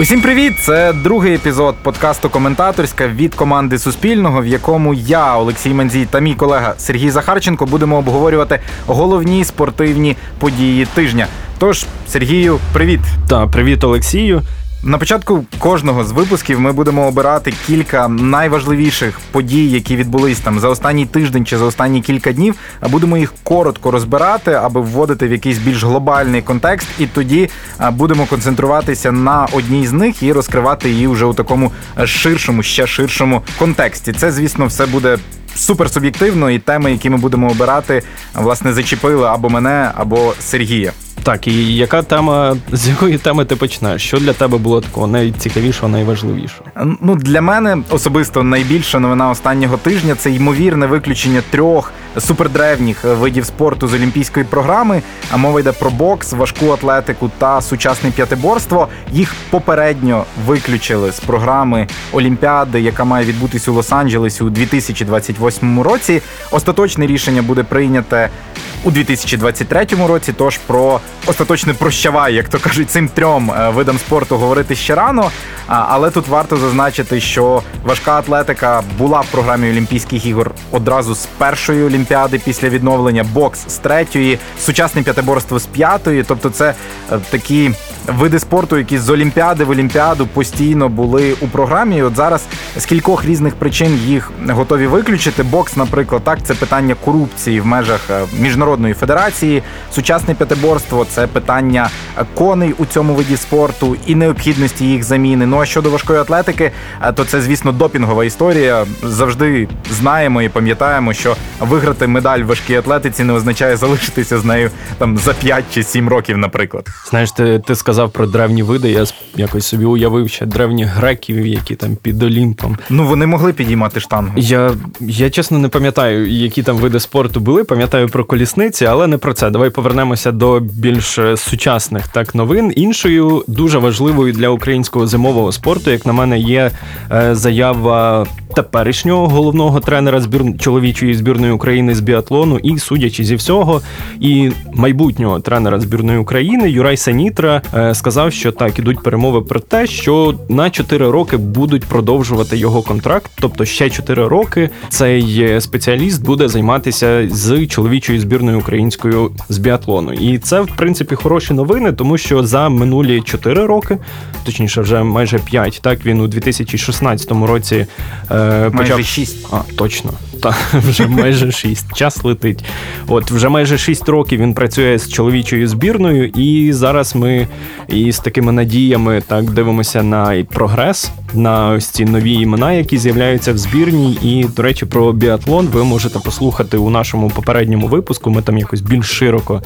Усім привіт! Це другий епізод подкасту Коментаторська від команди Суспільного, в якому я, Олексій Манзій та мій колега Сергій Захарченко будемо обговорювати головні спортивні події тижня. Тож, Сергію, привіт! Та привіт, Олексію. На початку кожного з випусків ми будемо обирати кілька найважливіших подій, які відбулись там за останній тиждень чи за останні кілька днів. А будемо їх коротко розбирати, аби вводити в якийсь більш глобальний контекст, і тоді будемо концентруватися на одній з них і розкривати її вже у такому ширшому, ще ширшому контексті. Це, звісно, все буде. Супер суб'єктивно, і теми, які ми будемо обирати, власне, зачепили або мене, або Сергія. Так, і яка тема, з якої теми ти почнеш? Що для тебе було такого найцікавішого, найважливішого? Ну для мене особисто найбільша новина останнього тижня це ймовірне виключення трьох супердревніх видів спорту з олімпійської програми. А мова йде про бокс, важку атлетику та сучасне п'ятиборство. Їх попередньо виключили з програми Олімпіади, яка має відбутись у Лос-Анджелесі у 2028 році. Остаточне рішення буде прийняте у 2023 році. Тож про остаточне прощавай, як то кажуть, цим трьом е, видам спорту говорити ще рано. Але тут варто зазначити, що важка атлетика була в програмі Олімпійських ігор одразу з першої олімпіади після відновлення, бокс з третьої, сучасне п'ятиборство з п'ятої. Тобто, це е, такі види спорту, які з Олімпіади в Олімпіаду постійно були у програмі. І От зараз з кількох різних причин їх готові виключити. Бокс, наприклад, так це питання корупції в межах е, міжнародної федерації, сучасне п'ятиборство це питання коней у цьому виді спорту і необхідності їх заміни. Ну а щодо важкої атлетики, е, то це, звісно, допінгова історія. Завжди знаємо і пам'ятаємо, що виграти медаль в важкій атлетиці не означає залишитися з нею там за 5 чи 7 років, наприклад. Знаєш, ти ти сказав про древні види. Я якось собі уявив ще древніх греків, які там під Олімпом. Ну вони могли підіймати штангу. Я я чесно не пам'ятаю, які там види спорту були. Пам'ятаю про колісниці, але не про це. Давай повернемося до більш е, сучасних так новин. Іншою дуже важливою для українського зимового спорту, як на мене, є е, заява теперішнього головного тренера збір... чоловічої збірної України з біатлону, і судячи зі всього, і майбутнього тренера збірної України Юрай Санітра е, сказав, що так ідуть перемови про те, що на 4 роки будуть продовжувати його контракт. Тобто ще 4 роки цей спеціаліст буде займатися з чоловічою збірною українською з біатлону. І це в принципі хороші новини, тому що за минулі 4 роки, точніше, вже майже 5, так він у 2016 році. Е, Е, почав... Майже 6. А, точно. Та, вже майже 6. Час летить. От вже майже 6 років він працює з чоловічою збірною, і зараз ми із такими надіями так дивимося на прогрес, на ось ці нові імена, які з'являються в збірній. І, до речі, про біатлон ви можете послухати у нашому попередньому випуску. Ми там якось більш широко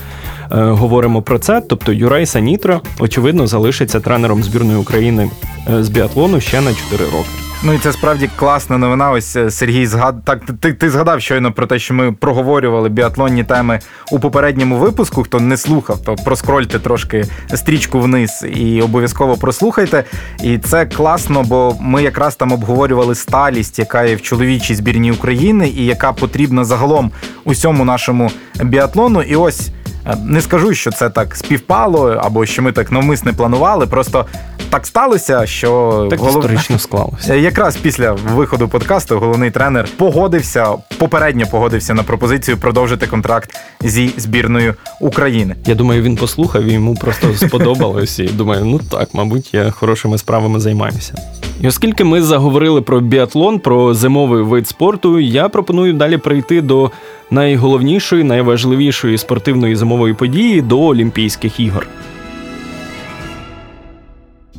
е, говоримо про це. Тобто Юрай Санітра, очевидно, залишиться тренером збірної України е, з біатлону ще на 4 роки. Ну і це справді класна новина. Ось е, Сергій згад... Так, ти ти згадав щойно про те, що ми проговорювали біатлонні теми у попередньому випуску. Хто не слухав, то проскрольте трошки стрічку вниз і обов'язково прослухайте. І це класно, бо ми якраз там обговорювали сталість, яка є в чоловічій збірній України, і яка потрібна загалом усьому нашому біатлону. І ось. Е, не скажу, що це так співпало, або що ми так навмисне планували. Просто так сталося, що так голов... історично склалося. Якраз після виходу подкасту головний тренер погодився, попередньо погодився на пропозицію продовжити контракт зі збірною України. Я думаю, він послухав і йому просто сподобалось. І думаю, ну так, мабуть, я хорошими справами займаюся. І оскільки ми заговорили про біатлон, про зимовий вид спорту, я пропоную далі прийти до найголовнішої, найважливішої спортивної зимової події до Олімпійських ігор.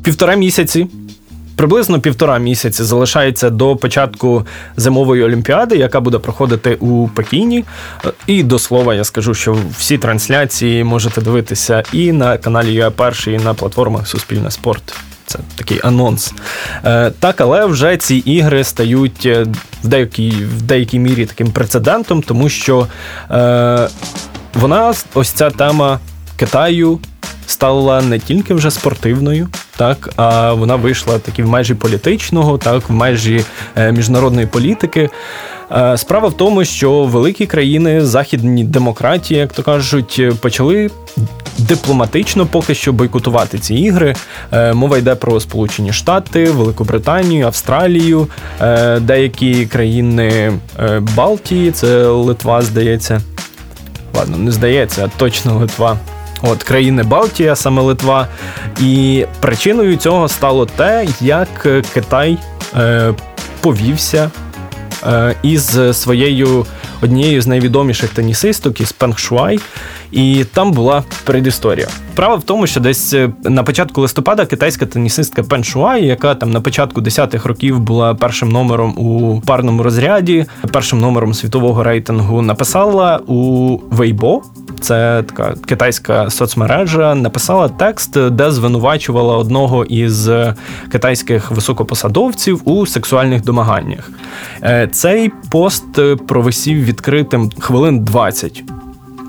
Півтора місяці. Приблизно півтора місяці залишається до початку зимової олімпіади, яка буде проходити у Пекіні. І до слова, я скажу, що всі трансляції можете дивитися і на каналі ЮА Перший, і на платформах Суспільне спорт. Це такий анонс. Е, так, але вже ці ігри стають е, в деякій в деякій мірі таким прецедентом, тому що е, вона ось ця тема Китаю стала не тільки вже спортивною, так а вона вийшла таки в межі політичного, так в межі е, міжнародної політики. Е, справа в тому, що великі країни, західні демократії, як то кажуть, почали дипломатично поки що бойкотувати ці ігри. Е, мова йде про Сполучені Штати, Велику Британію, Австралію, деякі країни Балтії, це Литва, здається. Ладно, не здається, а точно Литва. От країни Балтії, саме Литва. І причиною цього стало те, як Китай е, повівся е, із своєю однією з найвідоміших тенісисток із Пенг Шуай, і там була передісторія. Справа в тому, що десь е, на початку листопада китайська тенісистка Пен Шуай, яка там на початку 10-х років була першим номером у парному розряді, першим номером світового рейтингу, написала у Weibo, це така китайська соцмережа, написала текст, де звинувачувала одного із китайських високопосадовців у сексуальних домаганнях. Е, цей пост провисів відкритим хвилин 20.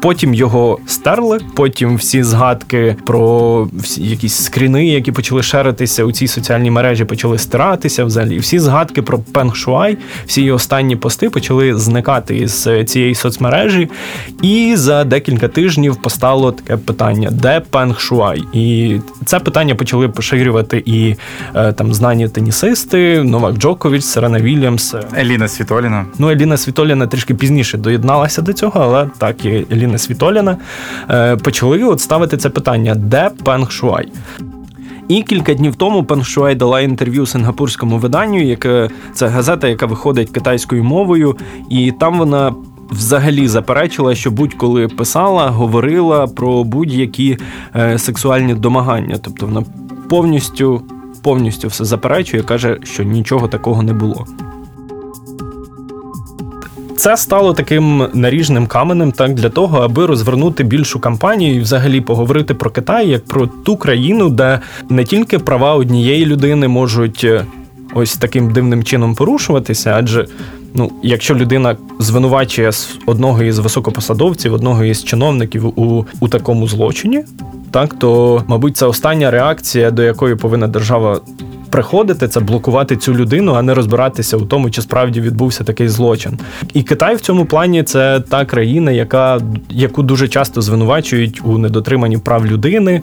Потім його стерли. Потім всі згадки про всі якісь скріни, які почали шеритися у цій соціальній мережі, почали стиратися. Взагалі, всі згадки про Пенг Шуай, всі її останні пости почали зникати із цієї соцмережі. І за декілька тижнів постало таке питання: де Пенг Шуай? І це питання почали поширювати і е, там знані тенісисти, Новак Джокович, Серена Вільямс, Еліна Світоліна. Ну, Еліна Світоліна трішки пізніше доєдналася до цього, але так і Еліна Ірини Світоліна, е, почали от ставити це питання: де Пенг Шуай? І кілька днів тому Пен Шуай дала інтерв'ю сингапурському виданню, яке це газета, яка виходить китайською мовою, і там вона. Взагалі заперечила, що будь-коли писала, говорила про будь-які е, сексуальні домагання. Тобто вона повністю повністю все заперечує, каже, що нічого такого не було це стало таким наріжним каменем, так для того, аби розвернути більшу кампанію і взагалі поговорити про Китай як про ту країну, де не тільки права однієї людини можуть е, ось таким дивним чином порушуватися, адже. Ну, якщо людина звинувачує одного із високопосадовців, одного із чиновників у у такому злочині, так то, мабуть, це остання реакція, до якої повинна держава приходити, це блокувати цю людину, а не розбиратися у тому, чи справді відбувся такий злочин. І Китай в цьому плані це та країна, яка яку дуже часто звинувачують у недотриманні прав людини,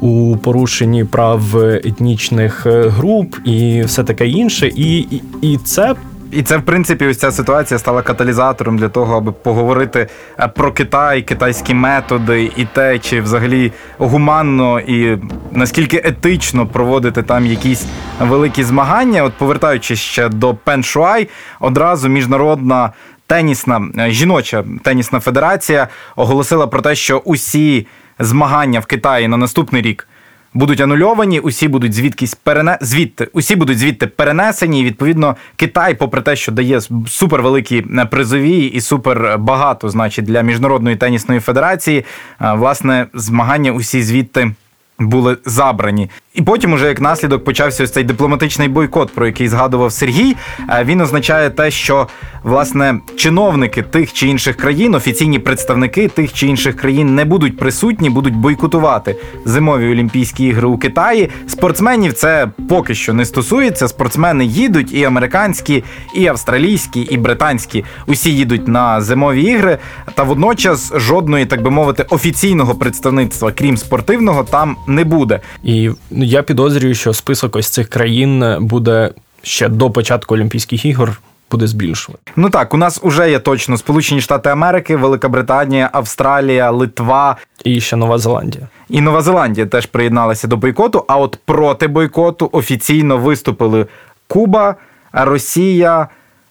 у порушенні прав етнічних е, груп і все таке інше. І, і, І це і це, в принципі, ось ця ситуація стала каталізатором для того, аби поговорити е, про Китай, китайські методи і те, чи взагалі гуманно і наскільки етично проводити там якісь великі змагання. От повертаючись ще до Пеншуай, одразу міжнародна тенісна е, жіноча тенісна федерація оголосила про те, що усі змагання в Китаї на наступний рік будуть анульовані, усі будуть звідкись перене... звідти, усі будуть звідти перенесені. І відповідно Китай, попри те, що дає супервеликі е, призові і супер багато, значить, для міжнародної тенісної федерації, е, власне, змагання усі звідти були забрані. І потім, уже як наслідок, почався ось цей дипломатичний бойкот, про який згадував Сергій. Е, він означає те, що власне чиновники тих чи інших країн, офіційні представники тих чи інших країн не будуть присутні, будуть бойкотувати зимові Олімпійські ігри у Китаї. Спортсменів це поки що не стосується. Спортсмени їдуть, і американські, і австралійські, і британські. Усі їдуть на зимові ігри. Та водночас жодної, так би мовити, офіційного представництва, крім спортивного, там не буде. І Ну, я підозрюю, що список ось цих країн буде ще до початку Олімпійських ігор. Буде збільшувати. Ну так, у нас вже є точно Сполучені Штати Америки, Велика Британія, Австралія, Литва і ще Нова Зеландія. І Нова Зеландія теж приєдналася до бойкоту. А от проти бойкоту офіційно виступили Куба, Росія,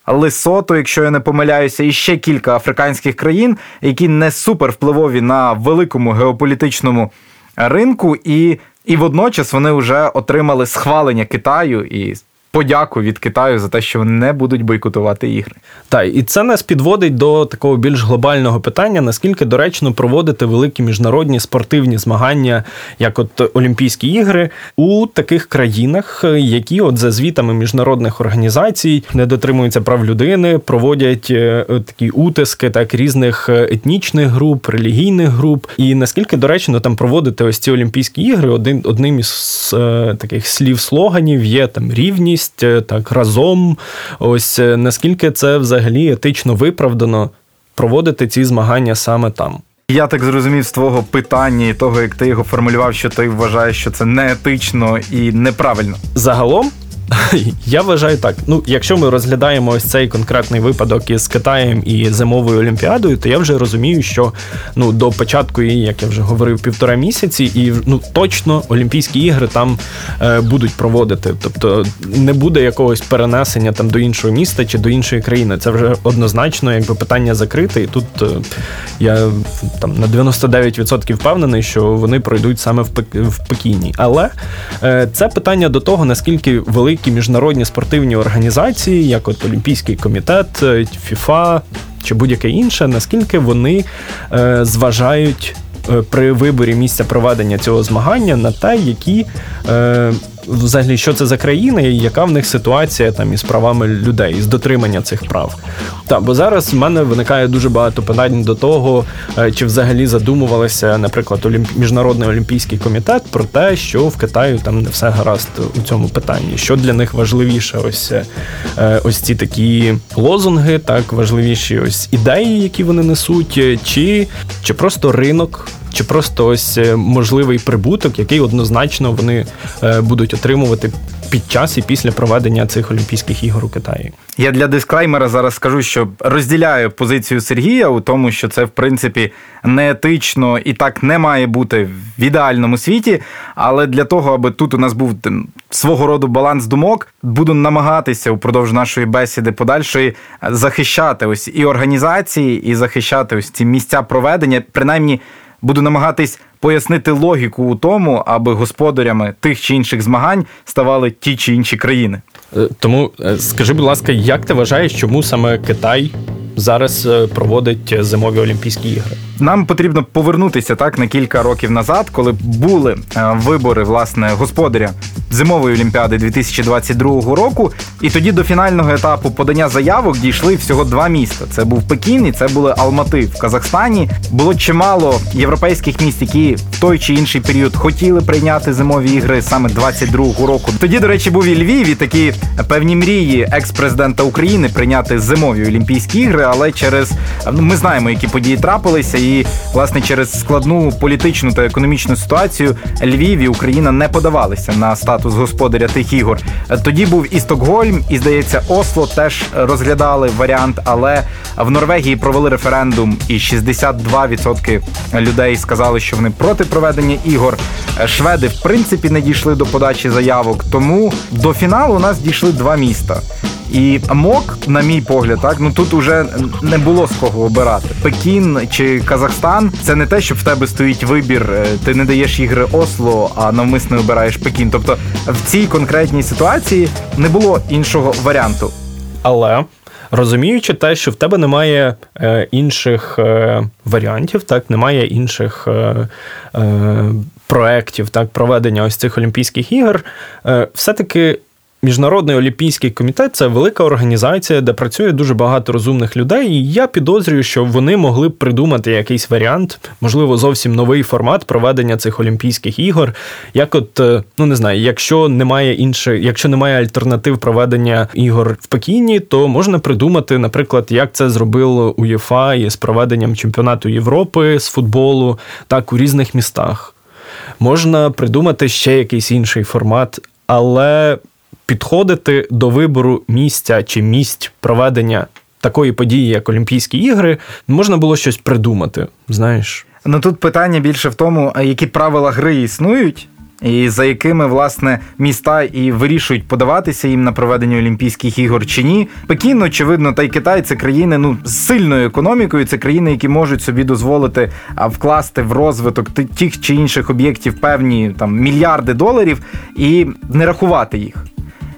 Лесото, якщо я не помиляюся, і ще кілька африканських країн, які не супер впливові на великому геополітичному ринку, і і водночас вони вже отримали схвалення Китаю і подяку від Китаю за те, що вони не будуть бойкотувати ігри. Так, і це нас підводить до такого більш глобального питання: наскільки доречно проводити великі міжнародні спортивні змагання, як от Олімпійські ігри, у таких країнах, які от за звітами міжнародних організацій не дотримуються прав людини, проводять е, такі утиски, так різних е, етнічних груп, релігійних груп, і наскільки доречно там проводити ось ці Олімпійські ігри, один одним із е, таких слів слоганів є там рівність єдність, е, так разом. Ось е, наскільки це взагалі етично виправдано проводити ці змагання саме там. Я так зрозумів з твого питання і того, як ти його формулював, що ти вважаєш, що це неетично і неправильно. Загалом Я вважаю так. Ну, якщо ми розглядаємо ось цей конкретний випадок із Китаєм і зимовою олімпіадою, то я вже розумію, що ну до початку її, як я вже говорив, півтора місяці, і ну точно Олімпійські ігри там е, будуть проводити. Тобто не буде якогось перенесення там до іншого міста чи до іншої країни. Це вже однозначно, якби питання закрите. І тут е, я там на 99% впевнений, що вони пройдуть саме в, Пек... Пекіні. Але е, це питання до того, наскільки великий великі міжнародні спортивні організації, як от Олімпійський комітет, е, ФІФА чи будь-яке інше, наскільки вони е, зважають е, при виборі місця проведення цього змагання на те, які е, взагалі, що це за країна і яка в них ситуація там із правами людей, із дотримання цих прав. Так, бо зараз в мене виникає дуже багато питань до того, е, чи взагалі задумувалися, наприклад, Олімп... міжнародний олімпійський комітет про те, що в Китаю там не все гаразд у цьому питанні. Що для них важливіше, ось е, ось ці такі лозунги, так важливіші ось ідеї, які вони несуть, чи, чи просто ринок чи просто ось е, можливий прибуток, який однозначно вони е, будуть отримувати під час і після проведення цих Олімпійських ігор у Китаї. Я для дисклеймера зараз скажу, що розділяю позицію Сергія у тому, що це в принципі неетично і так не має бути в ідеальному світі. Але для того, аби тут у нас був свого роду баланс думок, буду намагатися упродовж нашої бесіди подальшої захищати ось і організації, і захищати ось ці місця проведення, принаймні буду намагатись пояснити логіку у тому, аби господарями тих чи інших змагань ставали ті чи інші країни. Е, тому е, скажи, будь ласка, як ти вважаєш, чому саме Китай зараз е, проводить зимові Олімпійські ігри? Нам потрібно повернутися так на кілька років назад, коли були вибори власне господаря зимової олімпіади 2022 року. І тоді до фінального етапу подання заявок дійшли всього два міста. Це був Пекін і це були Алмати в Казахстані. Було чимало європейських міст, які в той чи інший період хотіли прийняти зимові ігри саме 22-го року. Тоді, до речі, був і Львів і такі певні мрії екс-президента України прийняти зимові Олімпійські ігри, але через ну ми знаємо, які події трапилися, і власне через складну політичну та економічну ситуацію Львів і Україна не подавалися на статус господаря тих ігор. Тоді був і Стокгольм, і здається, Осло теж розглядали варіант, але в Норвегії провели референдум, і 62% людей сказали, що вони проти проведення ігор. Шведи в принципі не дійшли до подачі заявок, тому до фіналу у нас дійшли два міста. І МОК, на мій погляд, так ну тут уже не було з кого обирати. Пекін чи Казахстан це не те, що в тебе стоїть вибір. Е, ти не даєш ігри Осло, а навмисно обираєш Пекін. Тобто в цій конкретній ситуації не було іншого варіанту. Але розуміючи те, що в тебе немає е, інших е, варіантів, так немає інших е, е, проєктів, так проведення ось цих Олімпійських ігор, е, все-таки Міжнародний олімпійський комітет це велика організація, де працює дуже багато розумних людей. І я підозрюю, що вони могли б придумати якийсь варіант, можливо, зовсім новий формат проведення цих олімпійських ігор. Як, от е, ну не знаю, якщо немає інших, якщо немає альтернатив проведення ігор в Пекіні, то можна придумати, наприклад, як це зробило УЄФА із проведенням чемпіонату Європи з футболу, так у різних містах. Можна придумати ще якийсь інший формат, але підходити до вибору місця чи місць проведення такої події, як Олімпійські ігри, можна було щось придумати. Знаєш, ну тут питання більше в тому, які правила гри існують. І за якими власне міста і вирішують подаватися їм на проведення Олімпійських ігор чи ні. Пекін, очевидно, та й Китай це країни ну з сильною економікою. Це країни, які можуть собі дозволити вкласти в розвиток тих чи інших об'єктів певні там мільярди доларів і не рахувати їх.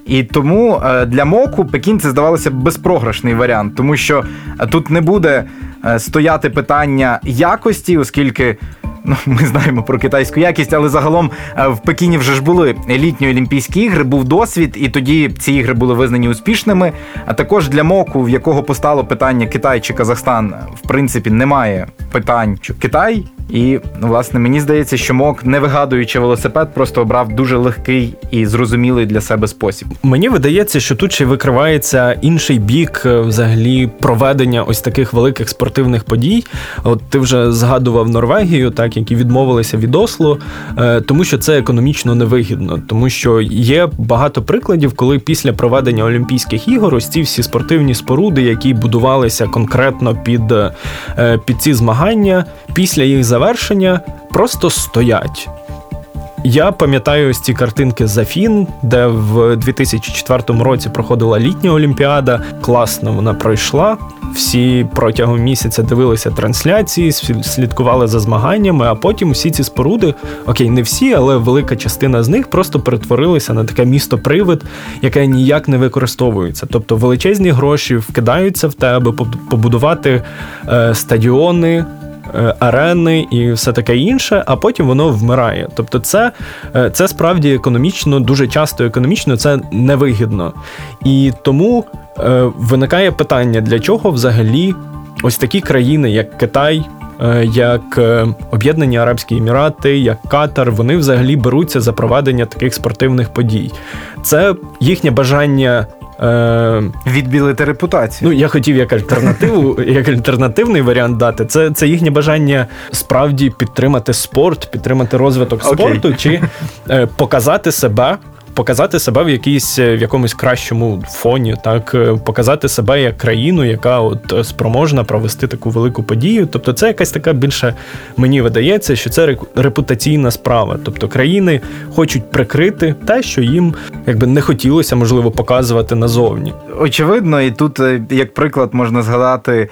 І тому е, для моку Пекін це здавалося безпрограшний варіант, тому що е, тут не буде е, стояти питання якості, оскільки. Ну, ми знаємо про китайську якість, але загалом в Пекіні вже ж були літні Олімпійські ігри, був досвід, і тоді ці ігри були визнані успішними. А також для моку, в якого постало питання Китай чи Казахстан, в принципі, немає питань, що Китай І власне мені здається, що мок, не вигадуючи велосипед, просто обрав дуже легкий і зрозумілий для себе спосіб. Мені видається, що тут ще викривається інший бік е, взагалі проведення ось таких великих спортивних подій. От ти вже згадував Норвегію, так які відмовилися від Осло, е, тому що це економічно невигідно, тому що є багато прикладів, коли після проведення Олімпійських ігор ось ці всі спортивні споруди, які будувалися конкретно під, е, під ці змагання, після їх завершення просто стоять. Я пам'ятаю ось ці картинки з Афін, де в 2004 році проходила літня олімпіада. Класно вона пройшла. Всі протягом місяця дивилися трансляції, слідкували за змаганнями. А потім всі ці споруди, окей, не всі, але велика частина з них просто перетворилися на таке місто-привид, яке ніяк не використовується. Тобто величезні гроші вкидаються в те, аби побудувати е, стадіони. Е, арени і все таке інше, а потім воно вмирає. Тобто, це е, це справді економічно, дуже часто економічно це невигідно. І тому е, виникає питання, для чого взагалі ось такі країни, як Китай. Як Об'єднані Арабські Емірати, як Катар, вони взагалі беруться за проведення таких спортивних подій. Це їхнє бажання Е, Відбілити репутацію. Ну, я хотів як альтернативу, як альтернативний варіант дати. Це це їхнє бажання справді підтримати спорт, підтримати розвиток спорту, okay. чи е, показати себе показати себе в якійсь в якомусь кращому фоні, так е, показати себе як країну, яка от е, спроможна провести таку велику подію. Тобто, це якась така більше мені видається, що це репутаційна справа. Тобто країни хочуть прикрити те, що їм якби не хотілося можливо показувати назовні. Очевидно, і тут е, як приклад можна згадати Е,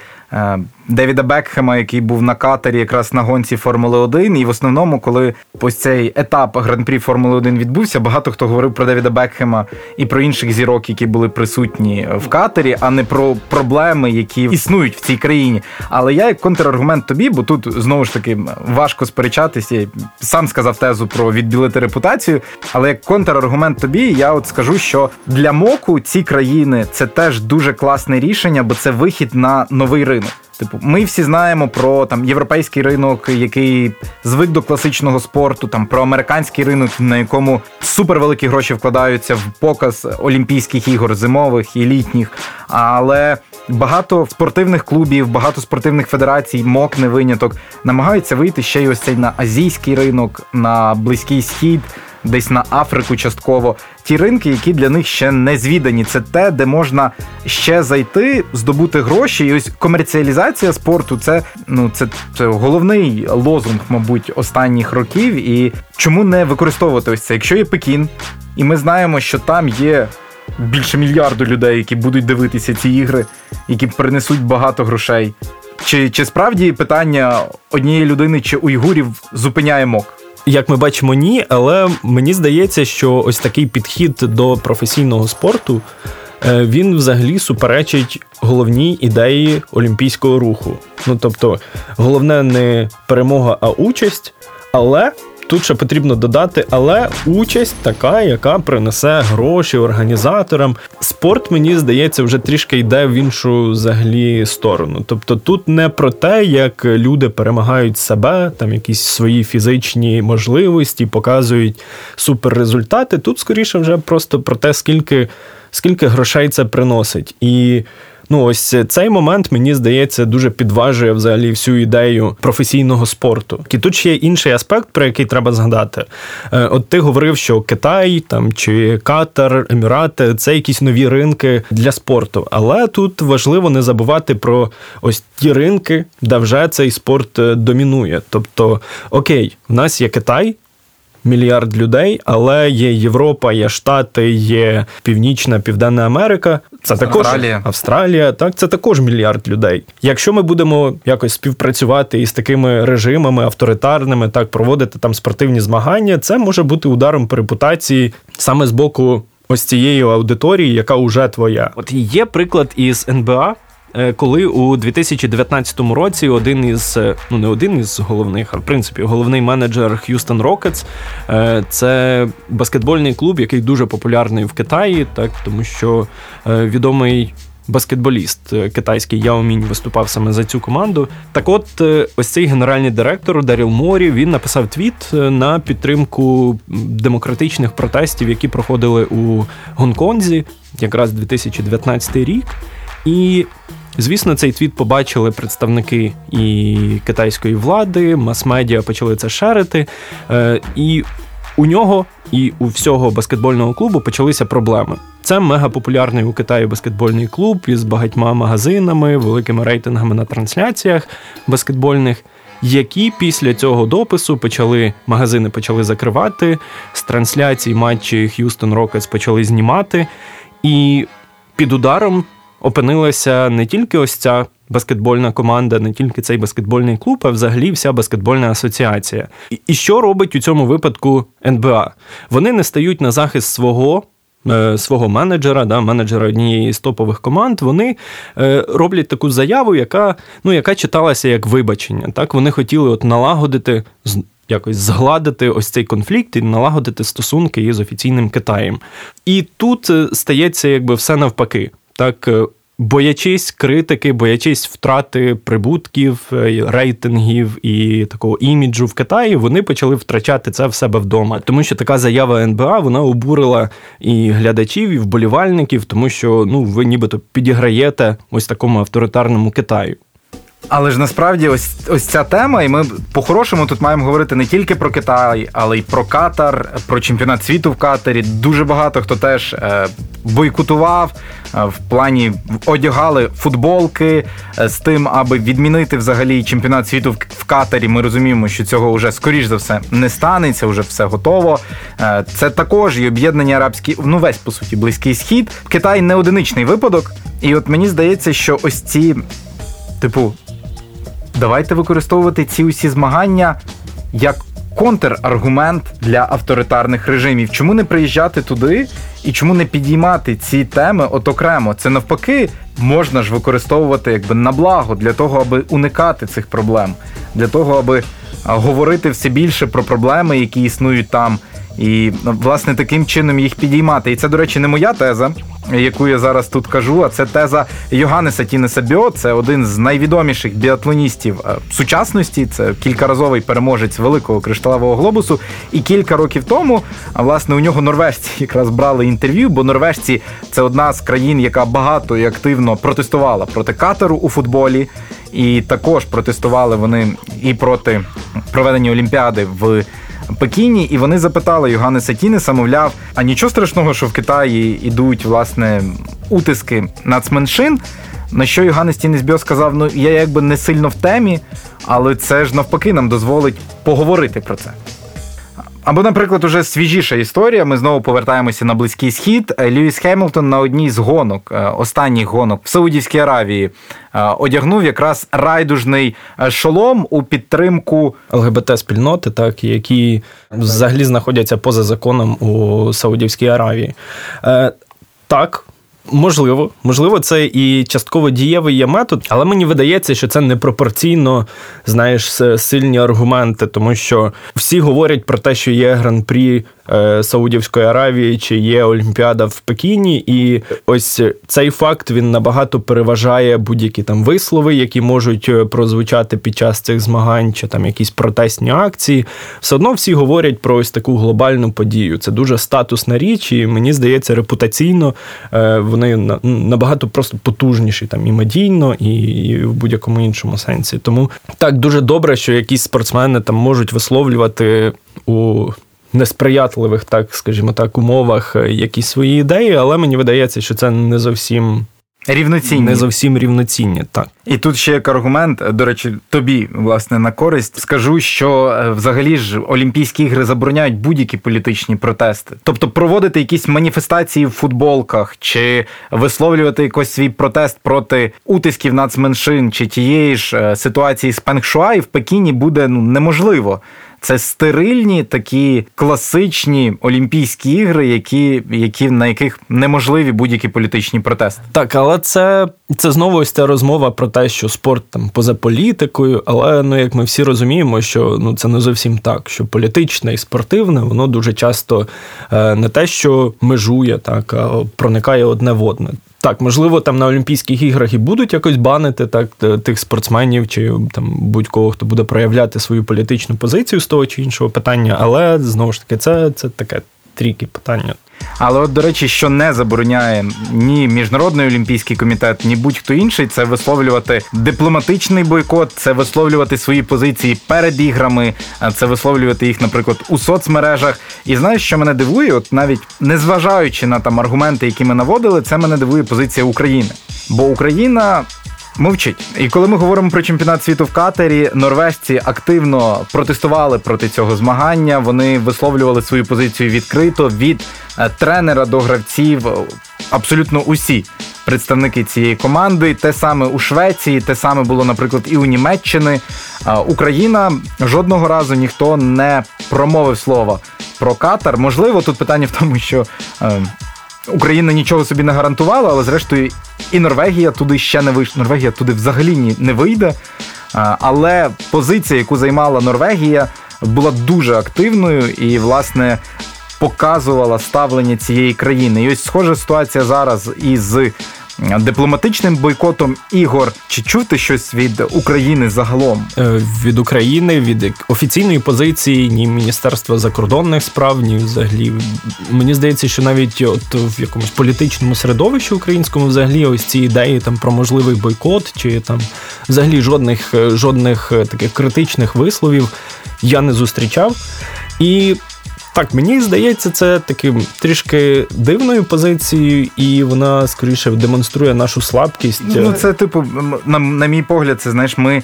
Девіда Бекхема, який був на катері якраз на гонці Формули 1. І в основному, коли ось цей етап гран-прі Формули 1 відбувся, багато хто говорив про Девіда Бекхема і про інших зірок, які були присутні в катері, а не про проблеми, які існують в цій країні. Але я як контраргумент тобі, бо тут знову ж таки важко сперечатися. Сам сказав тезу про відбілити репутацію. Але як контраргумент тобі, я от скажу, що для моку ці країни це теж дуже класне рішення, бо це вихід на новий ринок. Типу, ми всі знаємо про там європейський ринок, який звик до класичного спорту, там про американський ринок, на якому супервеликі гроші вкладаються в показ олімпійських ігор, зимових і літніх. Але багато спортивних клубів, багато спортивних федерацій, мок не виняток, намагаються вийти ще й ось цей на азійський ринок, на близький схід десь на Африку частково. Ті ринки, які для них ще не звідані. Це те, де можна ще зайти, здобути гроші. І ось комерціалізація спорту це ну це, це головний лозунг, мабуть, останніх років. І чому не використовувати ось це? Якщо є Пекін, і ми знаємо, що там є. Більше мільярду людей, які будуть дивитися ці ігри, які принесуть багато грошей. Чи чи справді питання однієї людини чи уйгурів зупиняє мок? Як ми бачимо, ні, але мені здається, що ось такий підхід до професійного спорту е, він взагалі суперечить головній ідеї олімпійського руху. Ну тобто, головне не перемога, а участь, але Тут ще потрібно додати, але участь така, яка принесе гроші організаторам. Спорт, мені здається, вже трішки йде в іншу взагалі сторону. Тобто тут не про те, як люди перемагають себе, там якісь свої фізичні можливості, показують суперрезультати. Тут скоріше вже просто про те, скільки, скільки грошей це приносить. І Ну, ось цей момент, мені здається, дуже підважує взагалі всю ідею професійного спорту. І тут ще є інший аспект, про який треба згадати. Е, от ти говорив, що Китай там чи Катар, Емірати це якісь нові ринки для спорту. Але тут важливо не забувати про ось ті ринки, де вже цей спорт е, домінує. Тобто, окей, в нас є Китай мільярд людей, але є Європа, є Штати, є Північна, Південна Америка. Це також Австралія. Австралія. Так, це також мільярд людей. Якщо ми будемо якось співпрацювати із такими режимами авторитарними, так проводити там спортивні змагання, це може бути ударом по репутації саме з боку. Ось цієї аудиторії, яка уже твоя, от є приклад із НБА, коли у 2019 році один із е, ну не один із головних, а в принципі головний менеджер Rockets е, це баскетбольний клуб, який дуже популярний в Китаї, так тому що відомий баскетболіст е, китайський Яо Мінь виступав саме за цю команду. Так, от е, ось цей генеральний директор Даріл Морі він написав твіт е, на підтримку демократичних протестів, які проходили у Гонконзі, якраз 2019 рік. І Звісно, цей твіт побачили представники і китайської влади, мас-медіа почали це шерити. І у нього і у всього баскетбольного клубу почалися проблеми. Це мегапопулярний у Китаї баскетбольний клуб із багатьма магазинами, великими рейтингами на трансляціях баскетбольних. Які після цього допису почали магазини почали закривати, з трансляцій матчі Х'юстон Рокетс почали знімати, і під ударом опинилася не тільки ось ця баскетбольна команда, не тільки цей баскетбольний клуб, а взагалі вся баскетбольна асоціація. І що робить у цьому випадку НБА? Вони не стають на захист свого. Е, свого менеджера, да, менеджера однієї з топових команд, вони е, роблять таку заяву, яка ну, яка читалася як вибачення. Так Вони хотіли от налагодити, якось згладити ось цей конфлікт і налагодити стосунки із офіційним Китаєм. І тут е, стається якби все навпаки. Так, боячись критики, боячись втрати прибутків, е, рейтингів і такого іміджу в Китаї, вони почали втрачати це в себе вдома. Тому що така заява НБА вона обурила і глядачів, і вболівальників, тому що ну ви нібито підіграєте ось такому авторитарному Китаю. Але ж насправді ось ось ця тема, і ми по-хорошому тут маємо говорити не тільки про Китай, але й про Катар, про чемпіонат світу в Катарі. Дуже багато хто теж е, бойкотував е, в плані одягали футболки е, з тим, аби відмінити взагалі чемпіонат світу в, Катарі. Ми розуміємо, що цього вже скоріш за все не станеться, вже все готово. Це також і об'єднання арабські, ну весь по суті близький схід. Китай не одиничний випадок, і от мені здається, що ось ці. Типу, давайте використовувати ці усі змагання як контраргумент для авторитарних режимів. Чому не приїжджати туди і чому не підіймати ці теми от окремо? Це навпаки можна ж використовувати якби на благо для того, аби уникати цих проблем, для того, аби говорити все більше про проблеми, які існують там. І власне таким чином їх підіймати. І це, до речі, не моя теза, яку я зараз тут кажу. А це теза Йоганнеса Тінеса Біо. Це один з найвідоміших біатлоністів е, сучасності. Це кількаразовий переможець великого кришталевого глобусу. І кілька років тому, а власне, у нього норвежці якраз брали інтерв'ю, бо норвежці це одна з країн, яка багато і активно протестувала проти катеру у футболі. І також протестували вони і проти проведення Олімпіади в Пекіні, і вони запитали Йоганнеса Тінеса, мовляв, а нічого страшного, що в Китаї йдуть власне утиски нацменшин. На що Йоганнес Тінесбьо сказав: ну я якби не сильно в темі, але це ж навпаки нам дозволить поговорити про це. Або, наприклад, уже свіжіша історія. Ми знову повертаємося на близький схід. Е, Льюіс Хемілтон на одній з гонок, е, останніх гонок в Саудівській Аравії, е, одягнув якраз райдужний шолом у підтримку ЛГБТ спільноти, так які взагалі знаходяться поза законом у Саудівській Аравії. Так, Можливо, можливо, це і частково дієвий є метод, але мені видається, що це непропорційно, знаєш, сильні аргументи, тому що всі говорять про те, що є гран-прі Саудівської Аравії, чи є Олімпіада в Пекіні, і ось цей факт він набагато переважає будь-які там вислови, які можуть е, прозвучати під час цих змагань, чи там якісь протестні акції. Все одно всі говорять про ось таку глобальну подію. Це дуже статусна річ, і мені здається, репутаційно е, вони набагато просто потужніші там і медійно, і в будь-якому іншому сенсі. Тому так дуже добре, що якісь спортсмени там можуть висловлювати у несприятливих, так скажімо так, умовах е, якісь свої ідеї, але мені видається, що це не зовсім. Рівноцінні. Не зовсім рівноцінні, так. І тут ще як аргумент, до речі, тобі, власне, на користь скажу, що е, взагалі ж Олімпійські ігри забороняють будь-які політичні протести. Тобто проводити якісь маніфестації в футболках, чи висловлювати якийсь свій протест проти утисків нацменшин, чи тієї ж е, ситуації з Пенгшуай в Пекіні буде ну неможливо. Це стерильні такі класичні Олімпійські ігри, які, які на яких неможливі будь-які політичні протести. Так, але це це знову ось ця розмова про те, що спорт там поза політикою. Але ну як ми всі розуміємо, що ну це не зовсім так, що політичне і спортивне, воно дуже часто е, не те, що межує, так а проникає одне в одне. Так, можливо, там на Олімпійських іграх і будуть якось банити так тих спортсменів чи там будь-кого, хто буде проявляти свою політичну позицію з того чи іншого питання, але знову ж таки, це, це таке тріки питання. Але, от, до речі, що не забороняє ні міжнародний олімпійський комітет, ні будь-хто інший, це висловлювати дипломатичний бойкот, це висловлювати свої позиції перед іграми, це висловлювати їх, наприклад, у соцмережах. І знаєш, що мене дивує, от навіть незважаючи на там аргументи, які ми наводили, це мене дивує позиція України. Бо Україна Мовчить. І коли ми говоримо про чемпіонат світу в катері, норвежці активно протестували проти цього змагання. Вони висловлювали свою позицію відкрито від е, тренера до гравців. Абсолютно усі представники цієї команди. Те саме у Швеції, те саме було, наприклад, і у Німеччини. Україна жодного разу ніхто не промовив слова про Катар. Можливо, тут питання в тому, що е, Україна нічого собі не гарантувала, але зрештою і Норвегія туди ще не вийшла. Норвегія туди взагалі не вийде. Але позиція, яку займала Норвегія, була дуже активною і, власне, показувала ставлення цієї країни. І ось схожа ситуація зараз із дипломатичним бойкотом ігор. Чи чути щось від України загалом? Е, від України, від офіційної позиції, ні Міністерства закордонних справ, ні взагалі. Мені здається, що навіть от в якомусь політичному середовищі українському взагалі ось ці ідеї там про можливий бойкот, чи там взагалі жодних жодних е, таких критичних висловів я не зустрічав. І так, мені здається, це таким трішки дивною позицією, і вона скоріше демонструє нашу слабкість. Ну, це, типу, на, на мій погляд, це знаєш, ми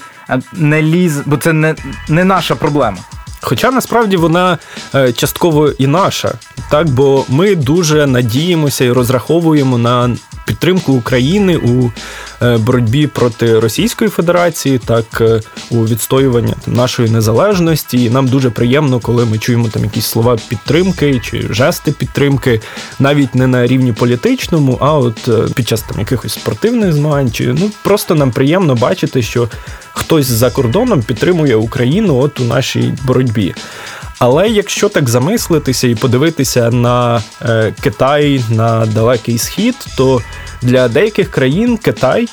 не ліз, бо це не, не наша проблема. Хоча насправді вона е, частково і наша, так бо ми дуже надіємося і розраховуємо на підтримку України у е, боротьбі проти Російської Федерації, так е, у відстоюванні нашої незалежності. І Нам дуже приємно, коли ми чуємо там якісь слова підтримки чи жести підтримки, навіть не на рівні політичному, а от е, під час там якихось спортивних змагань, чи ну просто нам приємно бачити, що хтось за кордоном підтримує Україну от у нашій боротьбі. Але якщо так замислитися і подивитися на е, Китай, на далекий схід, то для деяких країн Китай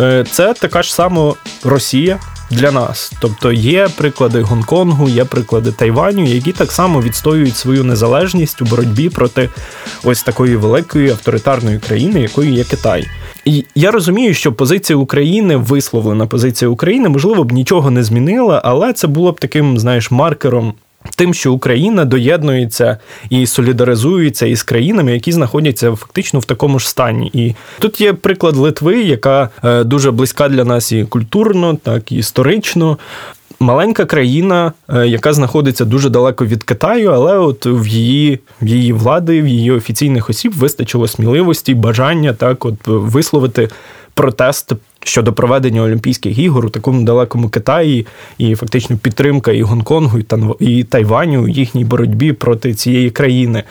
е, це така ж сама Росія. Для нас, тобто є приклади Гонконгу, є приклади Тайваню, які так само відстоюють свою незалежність у боротьбі проти ось такої великої авторитарної країни, якою є Китай. І я розумію, що позиція України, висловлена позиція України, можливо б нічого не змінила, але це було б таким, знаєш, маркером Тим, що Україна доєднується і солідаризується із країнами, які знаходяться фактично в такому ж стані. І тут є приклад Литви, яка е, дуже близька для нас і культурно, так і історично. Маленька країна, е, яка знаходиться дуже далеко від Китаю, але от в її в її влади, в її офіційних осіб вистачило сміливості, бажання так, от висловити протест щодо проведення Олімпійських ігор у такому далекому Китаї, і фактично підтримка і Гонконгу, і Тайваню у їхній боротьбі проти цієї країни.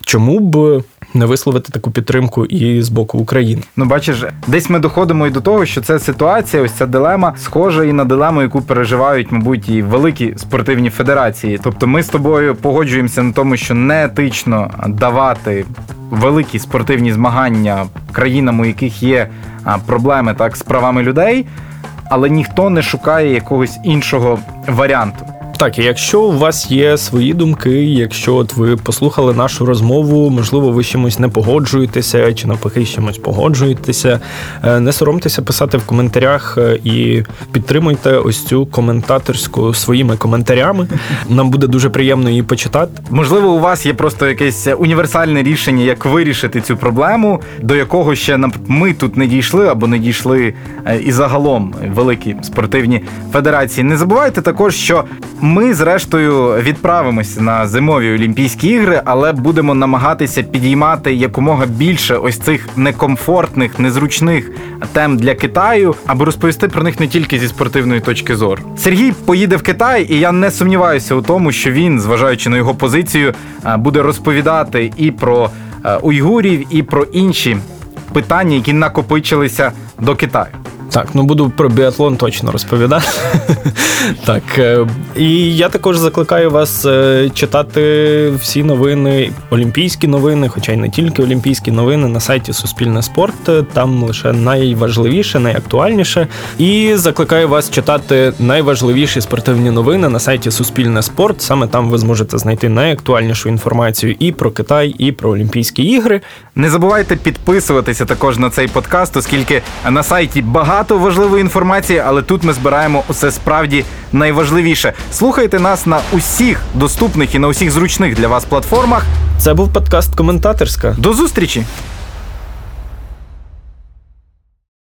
Чому б не висловити таку підтримку і з боку України? Ну, бачиш, десь ми доходимо і до того, що ця ситуація, ось ця дилема, схожа і на дилему, яку переживають, мабуть, і великі спортивні федерації. Тобто, ми з тобою погоджуємося на тому, що не етично давати великі спортивні змагання країнам, у яких є проблеми так з правами людей, але ніхто не шукає якогось іншого варіанту. Так, якщо у вас є свої думки, якщо от ви послухали нашу розмову, можливо, ви чимось не погоджуєтеся, чи навпаки, чимось погоджуєтеся, е, не соромтеся писати в коментарях е, і підтримуйте ось цю коментаторську своїми коментарями. Нам буде дуже приємно її почитати. Можливо, у вас є просто якесь універсальне рішення, як вирішити цю проблему, до якого ще ми тут не дійшли або не дійшли е, і загалом великі спортивні федерації. Не забувайте також, що ми, зрештою, відправимося на зимові Олімпійські ігри, але будемо намагатися підіймати якомога більше ось цих некомфортних, незручних тем для Китаю, аби розповісти про них не тільки зі спортивної точки зору. Сергій поїде в Китай, і я не сумніваюся у тому, що він, зважаючи на його позицію, буде розповідати і про уйгурів, і про інші питання, які накопичилися до Китаю. Так, ну буду про біатлон точно розповідати. Так. Е, і я також закликаю вас е, читати всі новини, олімпійські новини, хоча й не тільки олімпійські новини на сайті Суспільне спорт. Там лише найважливіше, найактуальніше. І закликаю вас читати найважливіші спортивні новини на сайті Суспільне спорт. Саме там ви зможете знайти найактуальнішу інформацію і про Китай, і про Олімпійські ігри. Не забувайте підписуватися також на цей подкаст, оскільки на сайті багато важливої інформації, але тут ми збираємо усе справді найважливіше. Слухайте нас на усіх доступних і на усіх зручних для вас платформах. Це був подкаст Коментаторська. До зустрічі!